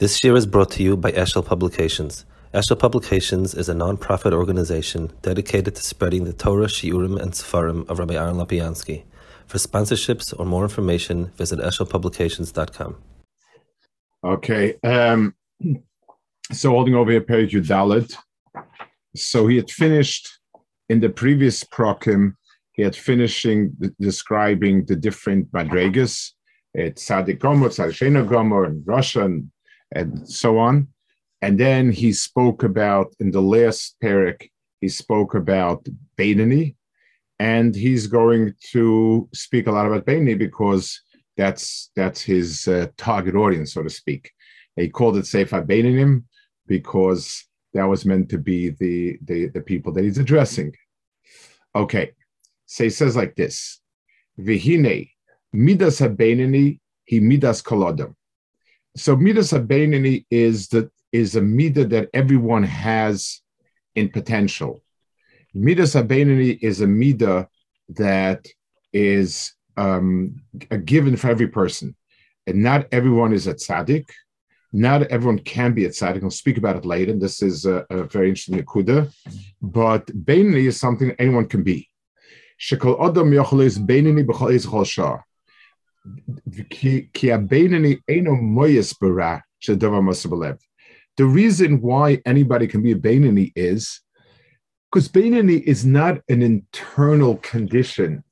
This year is brought to you by Eshel Publications. Eshel Publications is a non-profit organization dedicated to spreading the Torah, Shiurim, and Sefarim of Rabbi Aaron Lopiansky. For sponsorships or more information, visit eshelpublications.com. Okay. Um, so holding over here, page Dalit. So he had finished in the previous prokim, he had finishing describing the different madregas, it's Sadik Gomer, Tzaddik Gomer, and rasha, and so on. And then he spoke about, in the last parak, he spoke about Bainani, and he's going to speak a lot about Bainani because that's that's his uh, target audience, so to speak. He called it Sefer Bainanim because that was meant to be the, the, the people that he's addressing. Okay, so he says like this: Vihine midas habenini he midas kolodam so midas habenini is that is a midah that everyone has in potential. Midas habenini is a midah that is um, a given for every person, and not everyone is a tzaddik. Not everyone can be a tzaddik. I'll speak about it later. This is a, a very interesting akuda, but benini is something anyone can be. Shekol adam yochel is benini b'chol is chol the reason why anybody can be a Bainani is because Bainani is not an internal condition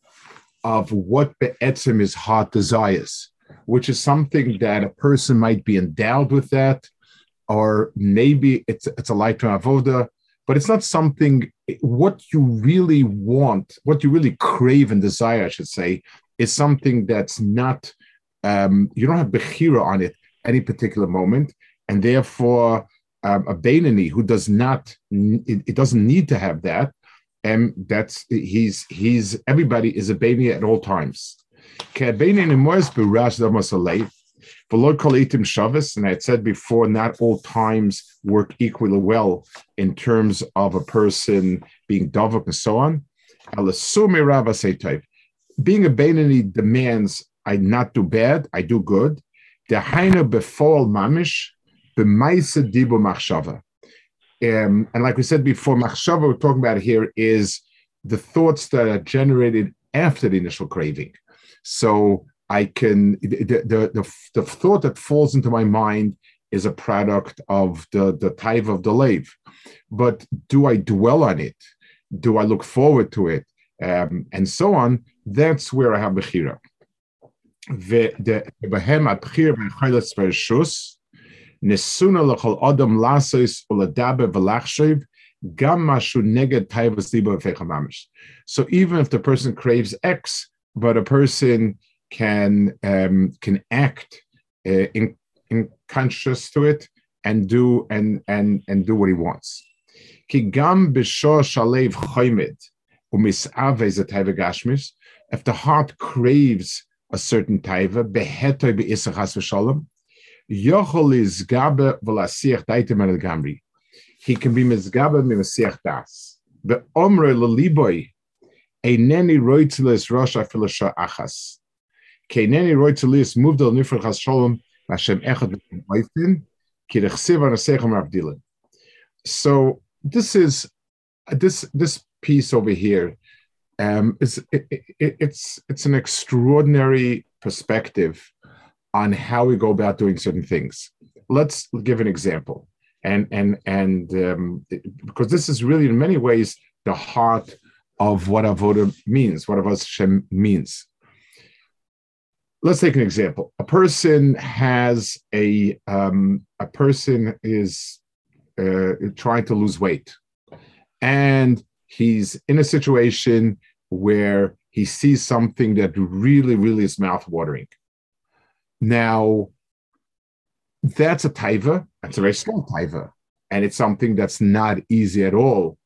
of what Be'etzim his heart desires, which is something that a person might be endowed with that, or maybe it's, it's a lifetime avoda, but it's not something, what you really want, what you really crave and desire, I should say, is something that's not um, you don't have bechira on it any particular moment, and therefore um, a Bainani who does not it, it, doesn't need to have that, and that's he's he's everybody is a Bainani at all times. And I had said before, not all times work equally well in terms of a person being davak and so on being a Bainani demands I not do bad, I do good. The Heine befall mamish, b'maisa dibu machshava. Um, and like we said before, machshava we're talking about here is the thoughts that are generated after the initial craving. So I can the the, the, the thought that falls into my mind is a product of the the type of the lave. But do I dwell on it? Do I look forward to it? Um, and so on that's where I have Bechira. ובהם הבחיר ביכולת ברשוס, ניסונה לכל אדם לעשות ולדבר ולחשוב גם משהו נגד טייבס ליבו ופך ממש. So even if the person craves X, but a person can um, can act uh, in, in conscious to it and do and and and do what he wants. כי גם בשור שלב חומד ומסעווה זה טייבה גשמיס, if the heart craves a certain taiva, behetoy v'shalom, yochol v'lasiach daitem el gamri. He can be mizgabe mimasiach das. The omre leliboy, eineni roitzilis rosh afilasha achas. Keineni roitzilis moved al nifr chas shalom Hashem echad v'moifin, kirechsiv anasechem avdilin. So this is this this piece over here um, it's, it, it, it's, it's an extraordinary perspective on how we go about doing certain things. Let's give an example. And, and, and um, because this is really, in many ways, the heart of what avoda means, what avodah Hashem means. Let's take an example. A person has a um, a person is uh, trying to lose weight, and he's in a situation where he sees something that really, really is mouth-watering. Now, that's a taiva. That's a very small taiva, and it's something that's not easy at all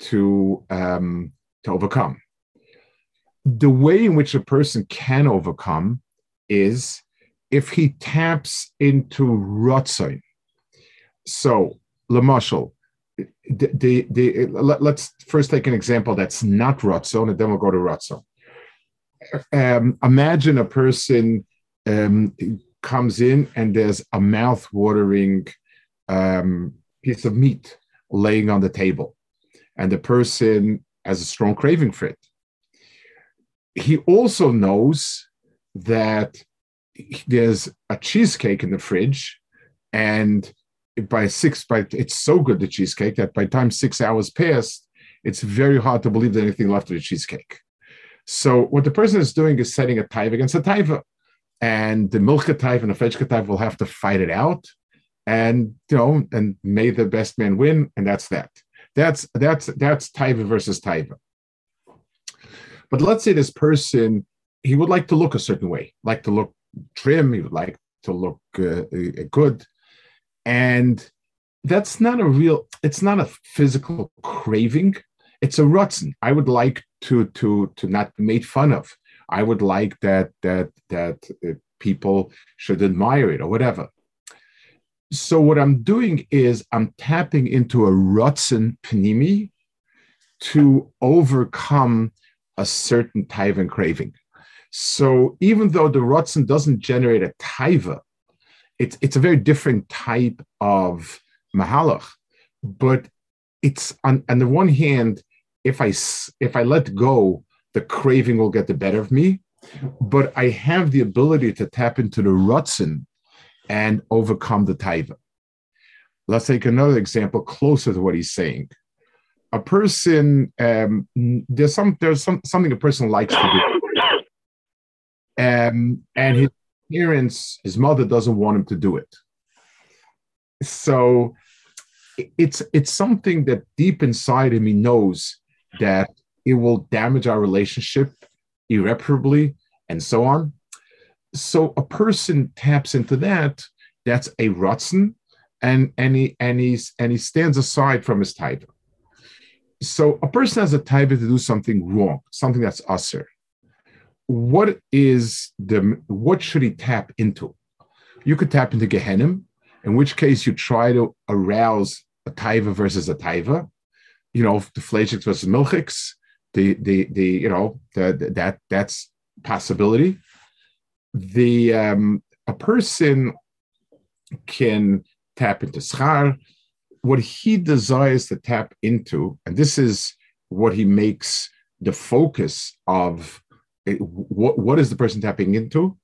to um, to overcome. The way in which a person can overcome is if he taps into rotzon. So, Lamashal, the, the, let, us first take an example that's not Ratzon, and then we'll go to Ratzon. Um, imagine a person um, comes in and there's a mouth-watering um, piece of meat laying on the table, and the person has a strong craving for it. He also knows that there's a cheesecake in the fridge, and by six, by it's so good the cheesecake that by time six hours passed, it's very hard to believe there's anything left of the cheesecake. So what the person is doing is setting a taiva against a taiva, and the milka taiva and the fetchka taiva will have to fight it out, and you know, and may the best man win, and that's that. That's that's that's taiva versus taiva. But let's say this person he would like to look a certain way, like to look trim, he would like to look uh, uh good, and that's not a real. It's not a physical craving it's a rutzen. I would like to to to not be made fun of. I would like that that that uh, people should admire it or whatever. So what I'm doing is I'm tapping into a rutzen panimi to overcome a certain taiva craving. So even though the rutzen doesn't generate a taiva, it's it's a very different type of mahalach. But it's on, on the one hand, if I if I let go, the craving will get the better of me. But I have the ability to tap into the rutzen and overcome the taiva. Let's take another example closer to what he's saying. A person, um, there's some there's some something a person likes to do, um, and his parents, his mother doesn't want him to do it. So it's it's something that deep inside him he knows that it will damage our relationship irreparably and so on. So a person taps into that, that's a rutzen, and, and, he, and, he's, and he stands aside from his taiva. So a person has a taiva to do something wrong, something that's usher. What is the what should he tap into? You could tap into Gehenim, in which case you try to arouse a taiva versus a taiva, you know, the flagics versus milchiks, the the the you know the, the, that that's possibility. The um, a person can tap into schar. What he desires to tap into, and this is what he makes the focus of what, what is the person tapping into?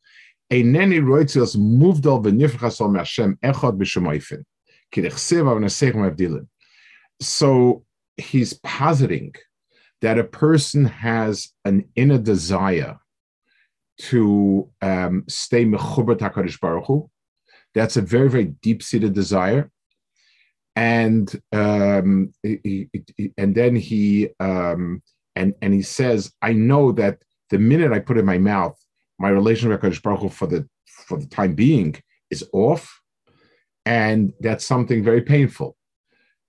So he's positing that a person has an inner desire to um, stay mechuber Hakadosh Baruch Hu. That's a very very deep seated desire, and um, and then he um, and and he says, I know that the minute I put in my mouth, my relation with Hakadosh Baruch Hu for the for the time being is off, and that's something very painful.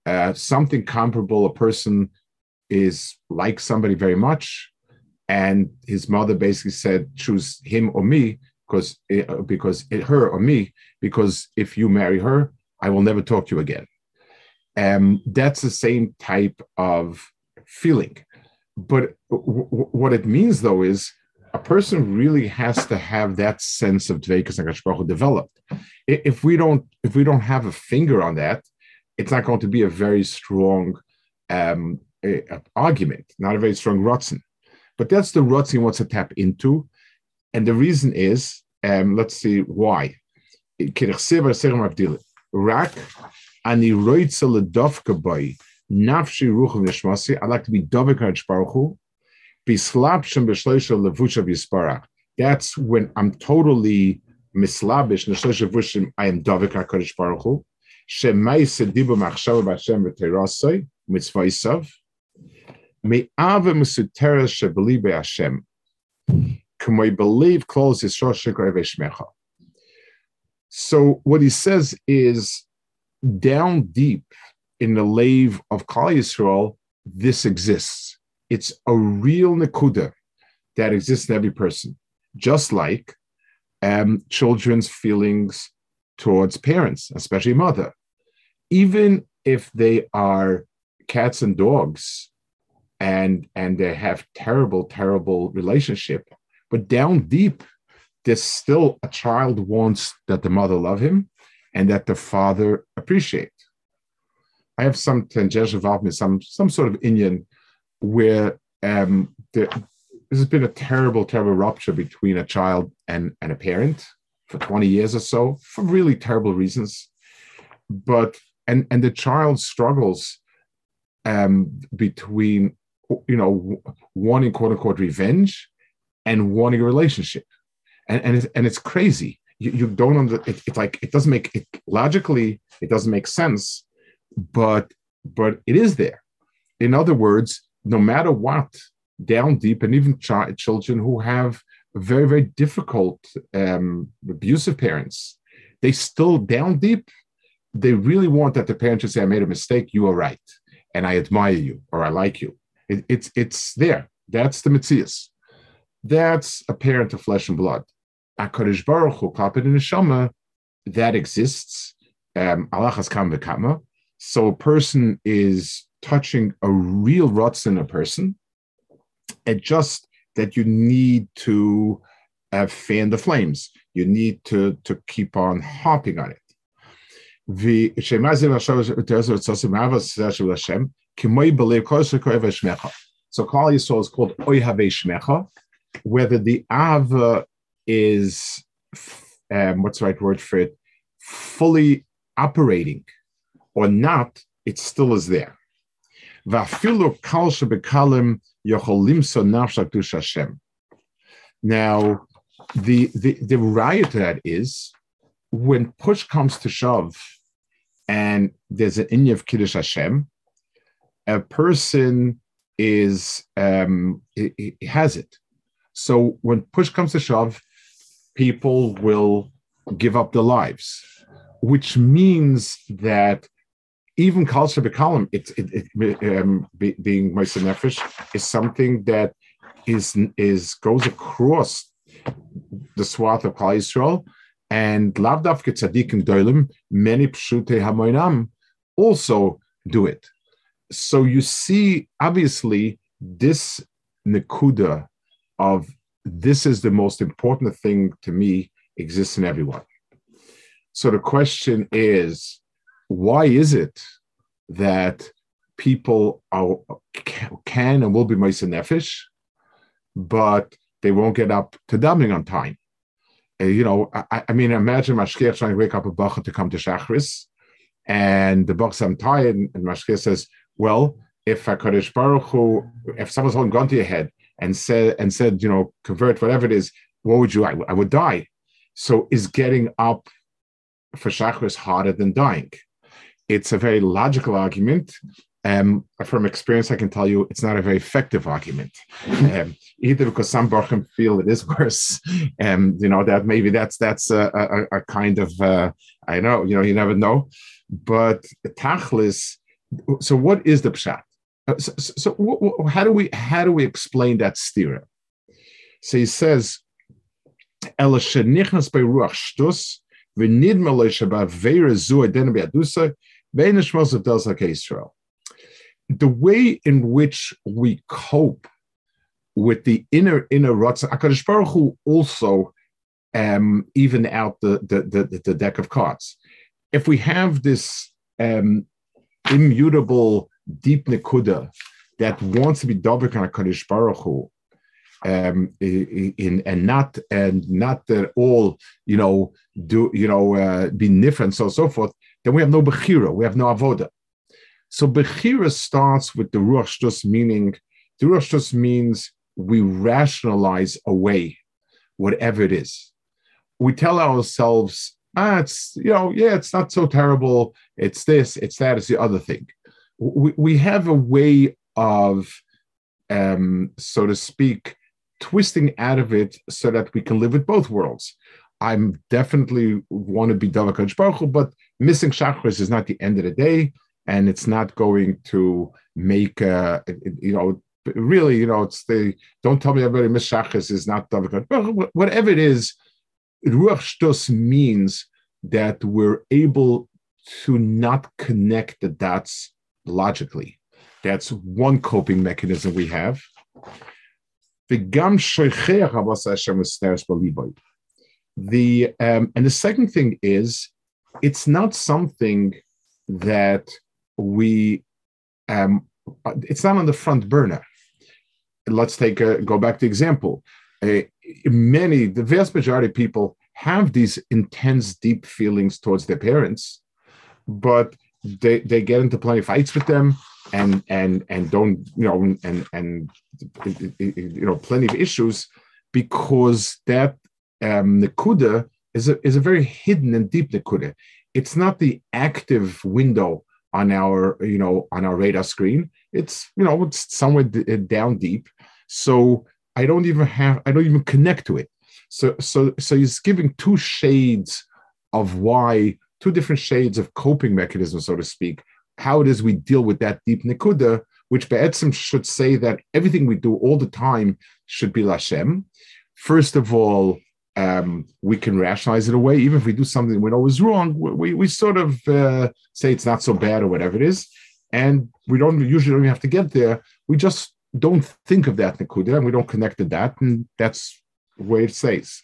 Uh, something comparable, a person is like somebody very much, and his mother basically said, "Choose him or me," because it, because it, her or me, because if you marry her, I will never talk to you again. Um, that's the same type of feeling, but w- w- what it means though is a person really has to have that sense of dveikus and developed. If we don't, if we don't have a finger on that, it's not going to be a very strong um, a, a argument, not a very strong Rutzen. But that's the Rutzen wants to tap into. And the reason is, um, let's see why. Rak ani nafshi ruchim nishmasi. I like to be dovek Baruch Hu. Levusha v'yisparach. That's when I'm totally mislabish neshloisha vushim. I am dovek HaKadosh Baruch Hu. Shemaise dibu machshava b'Hashem v'teirasoi mitzvah Me'ava mesutera shebeli be'Hashem. Can we believe close Yisrael So what he says is down deep in the lave of Klal Yisrael, this exists. It's a real nakuda that exists in every person, just like um, children's feelings towards parents, especially mother. Even if they are cats and dogs, and and they have terrible, terrible relationship, but down deep, there's still a child wants that the mother love him and that the father appreciate. I have some tangential involvement, some some sort of Indian where um, there, has been a terrible, terrible rupture between a child and, and a parent for 20 years or so for really terrible reasons. But and and the child struggles um, between you know wanting quote unquote revenge and wanting a relationship, and and it's, and it's crazy. You, you don't under it, it's like it doesn't make it logically it doesn't make sense, but but it is there. In other words, no matter what, down deep, and even ch- children who have very very difficult um, abusive parents, they still down deep they really want that the parent should say, I made a mistake, you are right, and I admire you, or I like you. It, it's it's there. That's the Matthias. That's a parent of flesh and blood. HaKadosh Baruch Hu, Kapit in Neshama, that exists. Um, kam So a person is touching a real ruts in a person. It just that you need to uh, fan the flames. You need to to keep on hopping on it. So Klal Yisrael is called Oyhave Shmecha, whether the Ava is, um, what's the right word for it, fully operating or not, it still is there. Now, the, the, the riot to that is when push comes to shove, and there's an inyan of Kiddush Hashem, a person is um, he, he has it. So when push comes to shove, people will give up their lives, which means that even culture bekalim, it's it, it, um, be, being Moise Nefesh is something that is is goes across the swath of Klal Yisrael and Lavdavke Tzadikim Doilim, many Pshute Hamoinam also do it. So you see, obviously, this Nakuda of this is the most important thing to me exists in everyone. So the question is, why is it that people are, can and will be Maisa Nefesh, but they won't get up to davening on time? you know, I, I, mean, imagine Mashgiach trying to wake up a Bacha to come to Shachris, and the Bach's I'm tired, and Mashgiach says, well, if a HaKadosh Baruch Hu, if someone's holding gun to your head and said, and said, you know, convert whatever it is, what would you, I, I would die. So is getting up for Shachris harder than dying? It's a very logical argument, um, from experience, I can tell you it's not a very effective argument. Um, either because some Borchim feel it is worse, and um, you know that maybe that's that's a, a, a kind of uh, I know you know you never know, but tachlis. So what is the pshat? Uh, so, so, so w- w- how do we how do we explain that stira? So he says, "Ela shenichnas by ruach shtus v'nidma lo shabbat veira zu adenu be'adusa ve'nishmos of dalzak Israel." the way in which we cope with the inner inner ruts, Akadosh Baruch Hu also um, even out the, the, the the deck of cards. If we have this um, immutable deep nekuda that wants to be dobrik on Akadosh Baruch Hu, um, in and not and not at all, you know, do you know uh, be different, so so forth, then we have no bechira, we have no avoda. So Bechira starts with the Ruach meaning the Ruach means we rationalize away whatever it is. We tell ourselves, ah, it's, you know, yeah, it's not so terrible. It's this, it's that, it's the other thing. We, we have a way of, um, so to speak, twisting out of it so that we can live with both worlds. I'm definitely want to be Davakaj Baruch but missing chakras is not the end of the day and it's not going to make uh, you know really you know it's the don't tell me everybody mishachis is not but whatever it is ruach shtus means that we're able to not connect the dots logically. That's one coping mechanism we have. The the um, and the second thing is it's not something that we um, it's not on the front burner. Let's take a go back to example. Uh, many the vast majority of people have these intense deep feelings towards their parents but they they get into plenty of fights with them and and and don't you know and and you know plenty of issues because that um nikuda is a is a very hidden and deep nikuda it's not the active window on our you know on our radar screen. It's you know it's somewhere uh, down deep. So i don't even have i don't even connect to it. So so so he's giving two shades of why two different shades of coping mechanisms so to speak how it is we deal with that deep nikuda which be'etzim should say that everything we do all the time should be lashem. First of all um, we can rationalize it away. Even if we do something we know is wrong, we, we sort of uh, say it's not so bad or whatever it is. And we don't usually don't have to get there. We just don't think of that Nakuda and we don't connect to that. And that's where it says.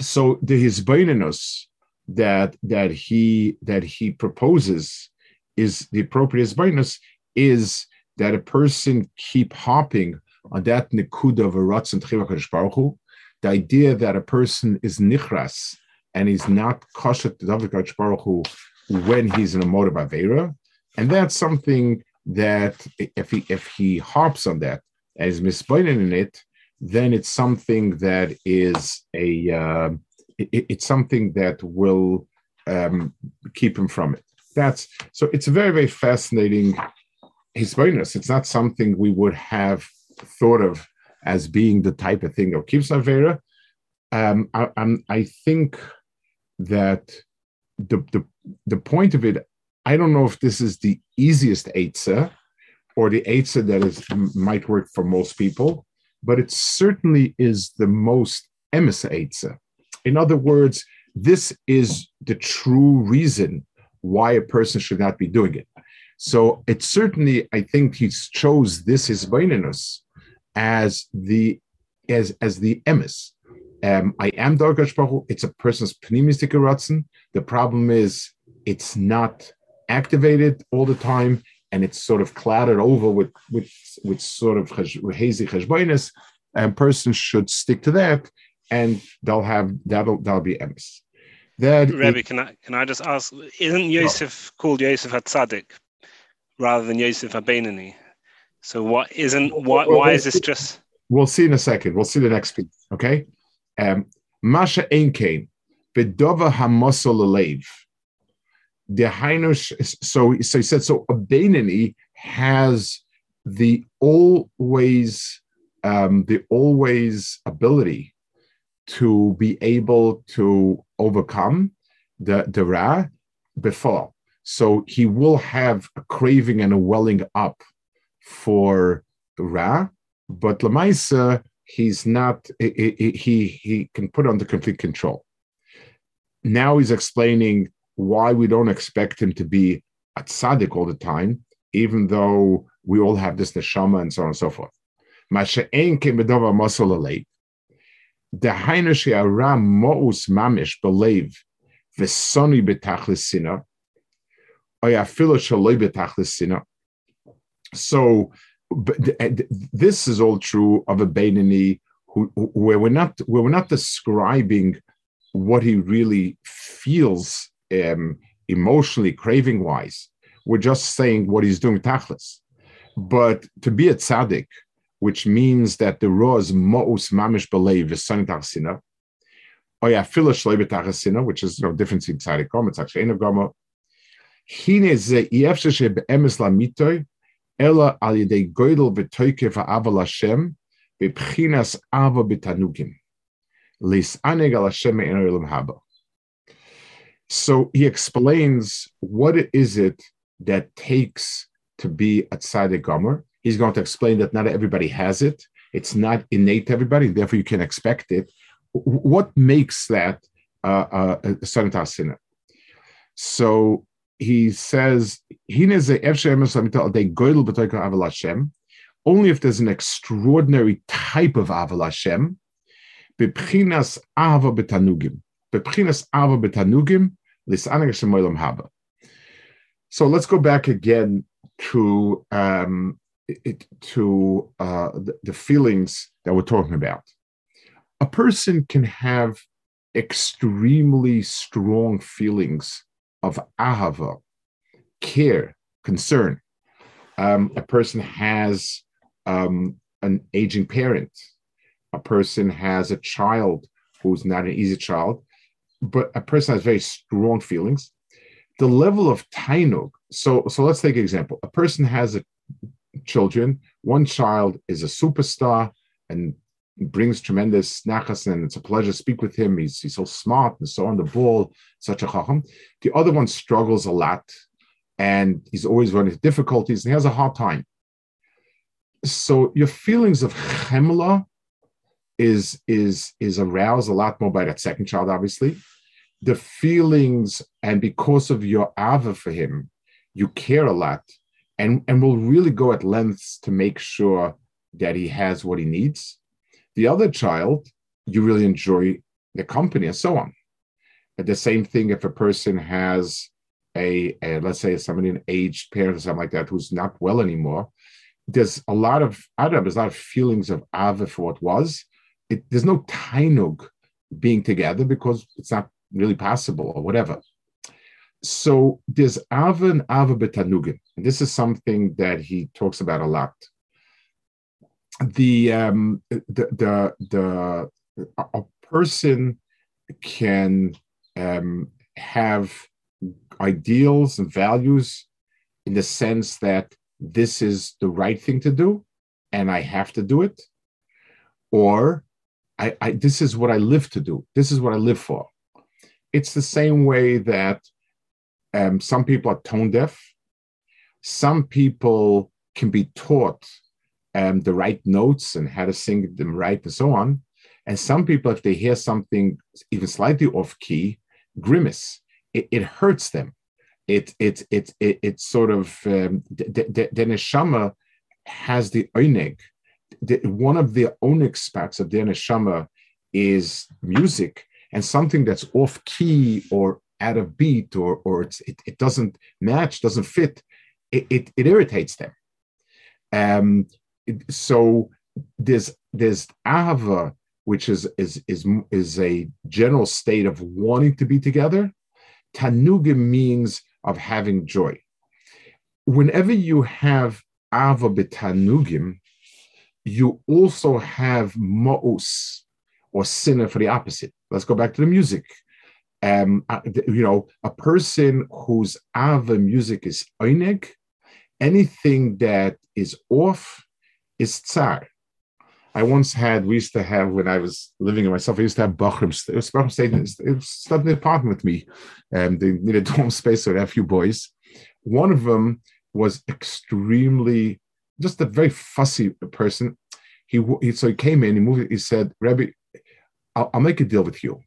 So the hisbaininus that that he that he proposes is the appropriate hisbaininus is that a person keep hopping on that nikuda of a ratzon tchiva Baruch the idea that a person is nichras and he's not kosher to David Baruch Hu when he's in a mode of avera, and that's something that if he if he harps on that as misbeinen in it, then it's something that is a uh, it, it's something that will um, keep him from it. That's so. It's a very very fascinating hisbonus. It's not something we would have thought of as being the type of thing of keeps Avera. Um, I, I'm, I think that the, the the point of it, I don't know if this is the easiest Eitzah or the Eitzah that is might work for most people, but it certainly is the most emes Eitzah. In other words, this is the true reason why a person should not be doing it. So it certainly, I think he chose this his baininus as the as as the emes. Um, I am Dargash Baruch. It's a person's pneumistic ratzon. The problem is it's not activated all the time, and it's sort of clouded over with with with sort of hazy cheshbainis. And persons should stick to that, and they'll have that'll that'll be emes. That Rebbe, can I can I just ask? Isn't Yosef no. called Yosef Hatzadik rather than Yosef Abenani? So what isn't why why is this just? We'll see in a second. We'll see the next piece. Okay. Um, Masha Einkein, Bedova Hamosol Alev. The Heinush. So so he said so. A has the always um, the always ability to be able to overcome the the ra before. So he will have a craving and a welling up for Ra, but Lamaisa, he's not, he, he, he can put under complete control. Now he's explaining why we don't expect him to be a tzaddik all the time, even though we all have this neshama and so on and so forth. The hainashi aram mo'us mamish believe v'soni betachlis sina, or yafilu shaloi betachlis sina, so this is all true of a Beinani who, where we're not where we're not describing what he really feels um, emotionally, craving wise. We're just saying what he's doing tachlis. But to be a tzaddik, which means that the roz ma'us mamish belev is son tachsina, or yeah, filish tachsina, which is no difference in tzaddik It's actually in a gama. Hine ze yefshe she be'emes lamitoy Ella al yedei goydel v'aval Hashem ava b'tanugim. Aneg al Hashem haba. So he explains what is it that takes to be a tzaddik gomer. He's going to explain that not everybody has it. It's not innate to everybody, therefore you can expect it. What makes that uh, uh, a sanat So he says, "Hine ze efshem esamitol de goydel betoyka aval Hashem, only if there's an extraordinary type of Aval Hashem, bebchinas Ava betanugim, bebchinas Ava betanugim, lisanag haba. So let's go back again to um, it, to uh, the, the feelings that we're talking about. A person can have extremely strong feelings of ahava, care, concern. Um, a person has um, an aging parent. A person has a child who's not an easy child, but a person has very strong feelings. The level of tainug. So, so let's take an example. A person has a children. One child is a superstar and brings tremendous nachas, and it's a pleasure to speak with him. He's, he's so smart and so on the ball, such a chacham. The other one struggles a lot, and he's always running difficulties, and he has a hard time. So your feelings of chemla is is is aroused a lot more by that second child, obviously. The feelings, and because of your ava for him, you care a lot and and will really go at lengths to make sure that he has what he needs. The other child, you really enjoy the company and so on. And the same thing if a person has a, a let's say somebody an aged parent or something like that who's not well anymore. There's a lot of Adam, there's a lot of feelings of Ava for what was. It, there's no tainug being together because it's not really possible or whatever so there's Ava and Ava betanugim. And this is something that he talks about a lot. The um, the the, the a person can um, have ideals and values in the sense that this is the right thing to do and I have to do it, or I, I this is what I live to do. This is what I live for. It's the same way that um, some people are tone deaf. Some people can be taught um, the right notes and how to sing them right and so on. And some people, if they hear something even slightly off key, grimace. It, it hurts them. It it it it, it sort of um, the, the, the neshama has the oneg. The, one of the oneg spots of the neshama is music, and something that's off key or out of beat or or it, it doesn't match, doesn't fit, it, it, it irritates them. Um, so there's there's ahava, which is is is is a general state of wanting to be together. Tanugim means of having joy. Whenever you have ava betanugim, you also have ma'us or sinner for the opposite. Let's go back to the music um, uh, you know, a person whose ava music is einig, anything that is off is tsar. I once had, we used to have, when I was living in myself, I used to have Bachram, Bachram stayed in, in the apartment with me. and they needed dorm space, so they had a few boys. One of them was extremely, just a very fussy person. He, he so he came in, he moved, he said, Rabbi, I'll, I'll make a deal with you.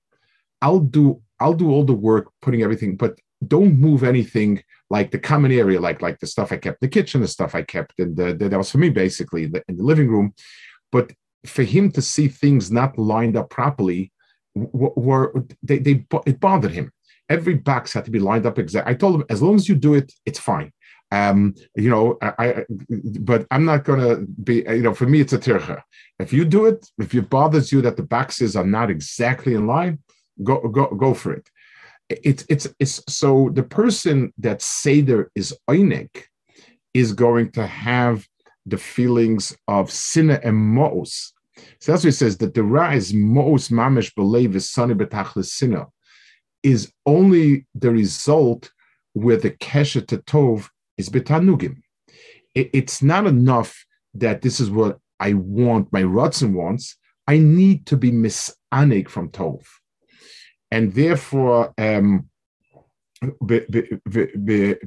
I'll do I'll do all the work, putting everything, but don't move anything like the common area, like like the stuff I kept in the kitchen, the stuff I kept in the, that was for me basically the, in the living room. But for him to see things not lined up properly, were they, they it bothered him. Every box had to be lined up exactly. I told him as long as you do it, it's fine. Um, you know, I, I, but I'm not gonna be, you know, for me it's a tircha. If you do it, if it bothers you that the boxes are not exactly in line, go go go for it. It's it's it's so the person that Seder is oinik is going to have the feelings of sinna and mo'os. So that's what he says that the ra is mo'os mamish believe is sunny betachlis sinna is only the result where the kesha to tov is betanugim. It, it's not enough that this is what I want, my Rudson wants. I need to be misanig from tov and therefore um, the.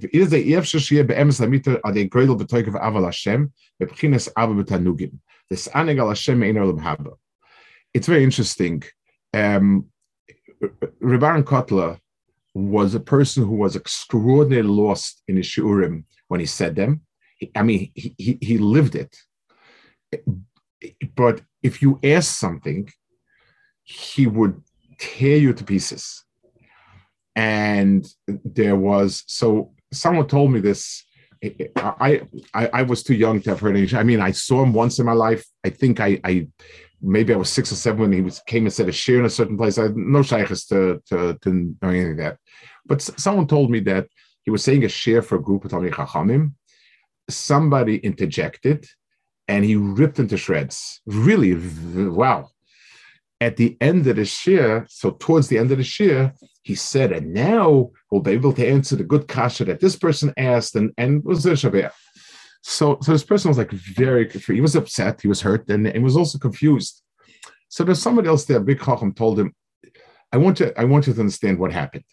It's very interesting. Um, Kotler was a person who was extraordinarily lost in his shiurim when he said them. I mean, he, he, he lived it. but if you ask something, he would tear you to pieces. And there was so someone told me this. I, I I was too young to have heard English. I mean, I saw him once in my life. I think I, I maybe I was six or seven when he was came and said a shiur in a certain place. I had no shaykhs to, to to know anything of that. But someone told me that he was saying a shiur for a group of Talmid Chachamim. Somebody interjected, and he ripped into shreds. Really, wow! At the end of the shiur, so towards the end of the shiur, he said, and now we'll be able to answer the good kasha that this person asked, and and was there Shabbat. So, so this person was like very, he was upset, he was hurt, and, and was also confused. So there's somebody else there, big chacham, told him, "I want you, I want you to understand what happened."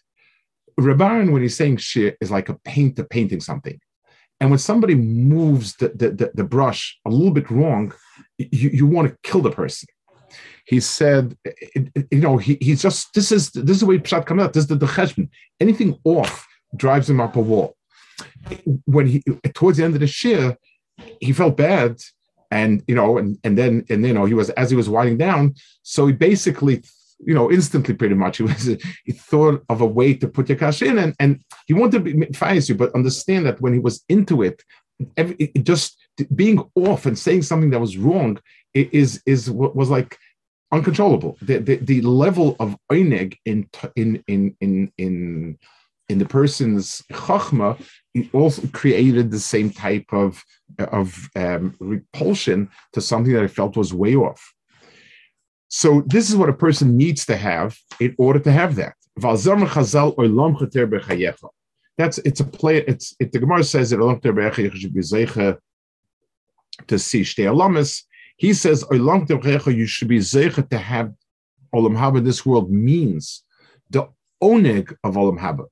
Rabban, when he's saying shit, is like a painter painting something, and when somebody moves the the, the, the brush a little bit wrong, you, you want to kill the person he said, you know, he, he's just this is this is the way Pshat comes out. This is the, the. Anything off drives him up a wall. When he towards the end of the shiur, he felt bad, and you know, and and then and you know he was as he was winding down. So he basically, you know, instantly pretty much he was he thought of a way to put your cash in, and and he wanted to be you, but understand that when he was into it, every, it just being off and saying something that was wrong is is was like uncontrollable. The, the, the level of oineg in in in in in in the person's chachma also created the same type of of um, repulsion to something that I felt was way off. So this is what a person needs to have in order to have that. That's it's a play. It's it, the Gemara says that to see shtei he says, you should be zeicha to have Olam Haba this world means the oneg of Olam Haba.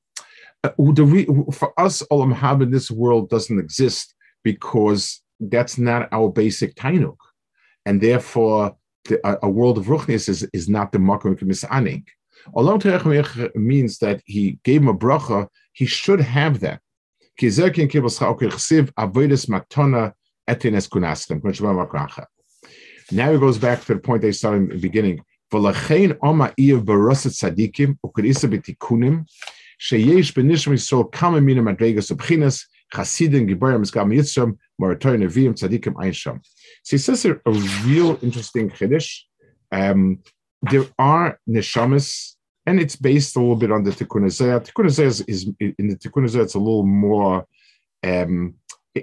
Uh, for us, Olam Haba in this world doesn't exist because that's not our basic tainuk. And therefore, the, a, a, world of Ruchnis is, is not the Makom Misaning. Olam Terech means that he gave him a bracha, he should have that. Now it goes back to the point they started in the beginning. So kamen mina. So he says a real interesting chiddush. Um, there are neshamas, and it's based a little bit on the Tikkun Azayah. Tikkun Azayah is, in the Tikkun Azayah. It's a little more um,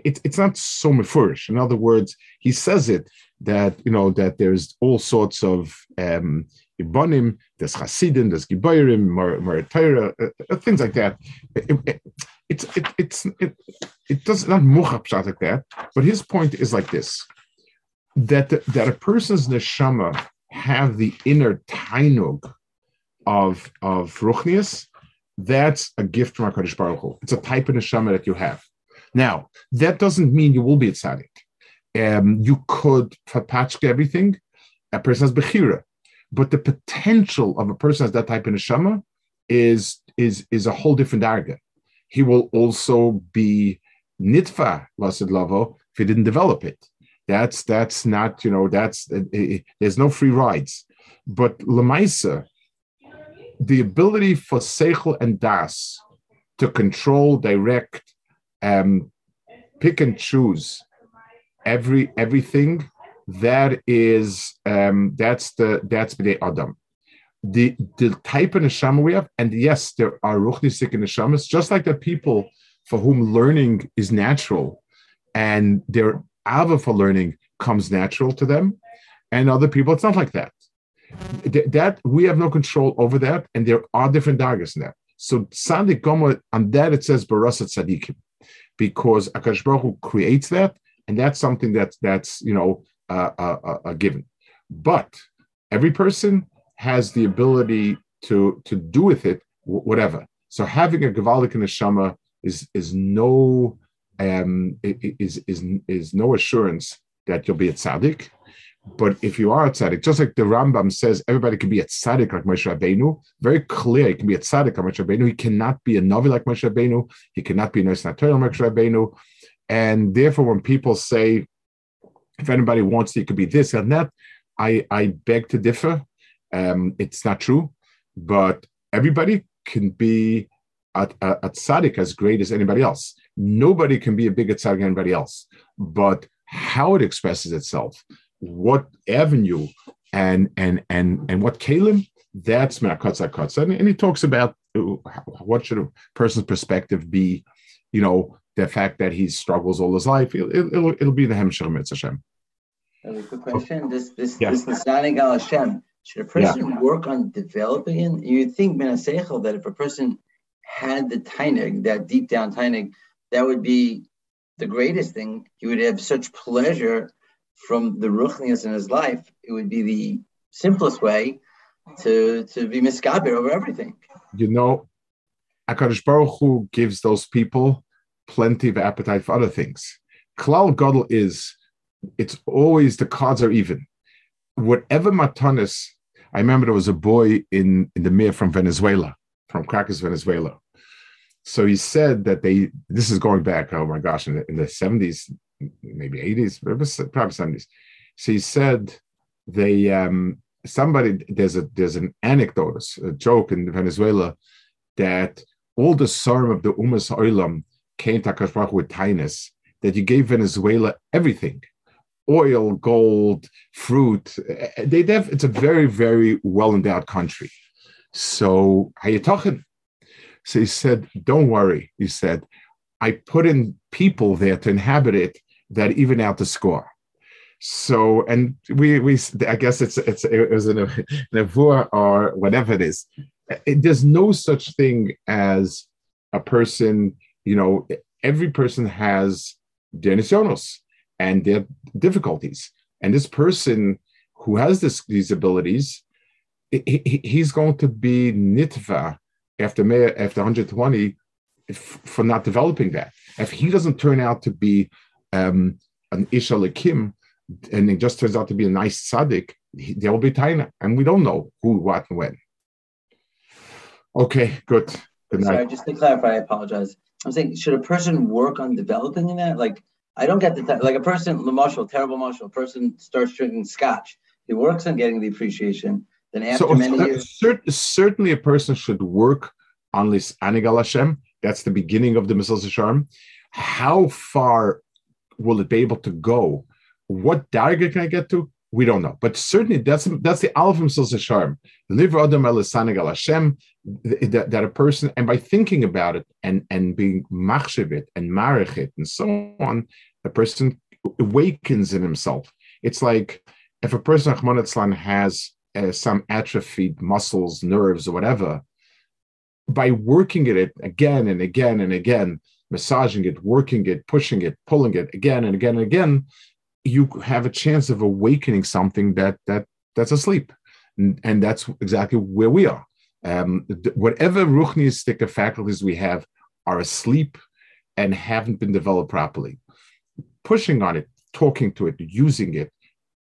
it, it's not so mefurish. In other words, he says it that you know that there's all sorts of um, Ibonim, there's Hasidim, there's Gibayrim, Maratira, uh, uh, things like that. It, it, it's it, it's it, it does not muchap like that, but his point is like this: that that a person's neshama have the inner tainug of of ruchnius. That's a gift from Hakadosh Baruch Hu. It's a type of neshama that you have. Now, that doesn't mean you will be a tzaddik. Um, you could patch everything. A person has bechira, but the potential of a person has that type of neshama is is is a whole different arga. He will also be nitfa lasid lavo if he didn't develop it. That's that's not you know that's uh, uh, there's no free rides. But lemaisa, the ability for seichel and das to control, direct, um, pick and choose every everything that is um, that's the that's the adam. The the type of neshama we have and yes there are ruchnisik neshamas just like the people for whom learning is natural and their ava for learning comes natural to them and other people it's not like that. That we have no control over that and there are different daggers in that so Sandik Gomer, on that it says Barasat Sadikim because Akash Baruch Hu creates that, and that's something that's that's you know a, a, a given. But every person has the ability to to do with it whatever. So having a Gavaldik neshama is is no um, is is is no assurance that you'll be a tzaddik. But if you are a tzaddik, just like the Rambam says, everybody can be a tzaddik like Moshe Rabbeinu. Very clear, he can be a tzaddik like Moshe Rabbeinu. He cannot be a navi like Moshe Rabbeinu. He cannot be a nurse like Moshe Rabbeinu. And therefore, when people say If anybody wants, it could be this and that. I I beg to differ. Um, it's not true, but everybody can be at, at, at tzaddik as great as anybody else. Nobody can be a bigger tzaddik than anybody else. But how it expresses itself, what avenue, and and and and what kalim, that's Me'akatza Katza. And, and he talks about uh, what should a person's perspective be, you know, the fact that he struggles all his life. It'll, it'll, it'll be the Hemshech Mitzvah. A quick question. This this yeah. this Nisanig al Hashem. Should a person yeah. work on developing it? You'd think Menasechel that if a person had the tainig, that deep down tainig, that would be the greatest thing. He would have such pleasure from the ruchnius in his life. It would be the simplest way to to be miskaber over everything. You know, Akadosh Baruch Hu gives those people plenty of appetite for other things. Klal Gadol is it's always the cards are even. Whatever matanis, I remember there was a boy in in the Mir from Venezuela, from Caracas, Venezuela. So he said that they. This is going back. Oh my gosh, in the, in the 70s, maybe 80s, probably 70s. So he said they um somebody there's a there's an anecdote, a joke in Venezuela that all the Sarm of the Umas Oilam came to Akash with kindness, that you gave Venezuela everything oil, gold, fruit. They have, it's a very, very well endowed country. So, how you talking? So he said, Don't worry. He said, I put in people there to inhabit it that even out the score. So, and we, we, I guess it's, it's, it was an, an or whatever it is. It, there's no such thing as a person, you know, every person has denisionos and their difficulties. And this person who has this, these abilities, he, he's going to be nitva after after 120 if, for not developing that. If he doesn't turn out to be um, an Ish Elokim, and it just turns out to be a nice tzaddik, there will be taina, and we don't know who, what, and when. Okay, good. Good night. Sorry, just to clarify, I apologize. I'm saying, should a person work on developing in that? Like, I don't get the like a person, the mashal, terrible mashal, person starts drinking scotch. He works on getting the appreciation. Then after so, many years, cert- certainly a person should work on this anigal Hashem. That's the beginning of the Mesilas Yesharim. How far will it be able to go? What darga can I get to? We don't know, but certainly that's that's the Aleph Yesharim. Live Adam El Anigal Hashem. That, a person, and by thinking about it and and being machshevit and marechit and so on, a person awakens in himself. It's like if a person, has uh, some atrophied muscles, nerves, or whatever, by working at it again and again and again, massaging it, working it, pushing it, pulling it again and again and again, you have a chance of awakening something that that that's asleep, and, and that's exactly where we are. Um, whatever ruchnistic faculties we have are asleep and haven't been developed properly. Pushing on it, talking to it, using it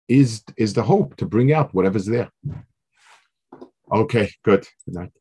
is is the hope to bring out whatever's there. Okay, good. Good.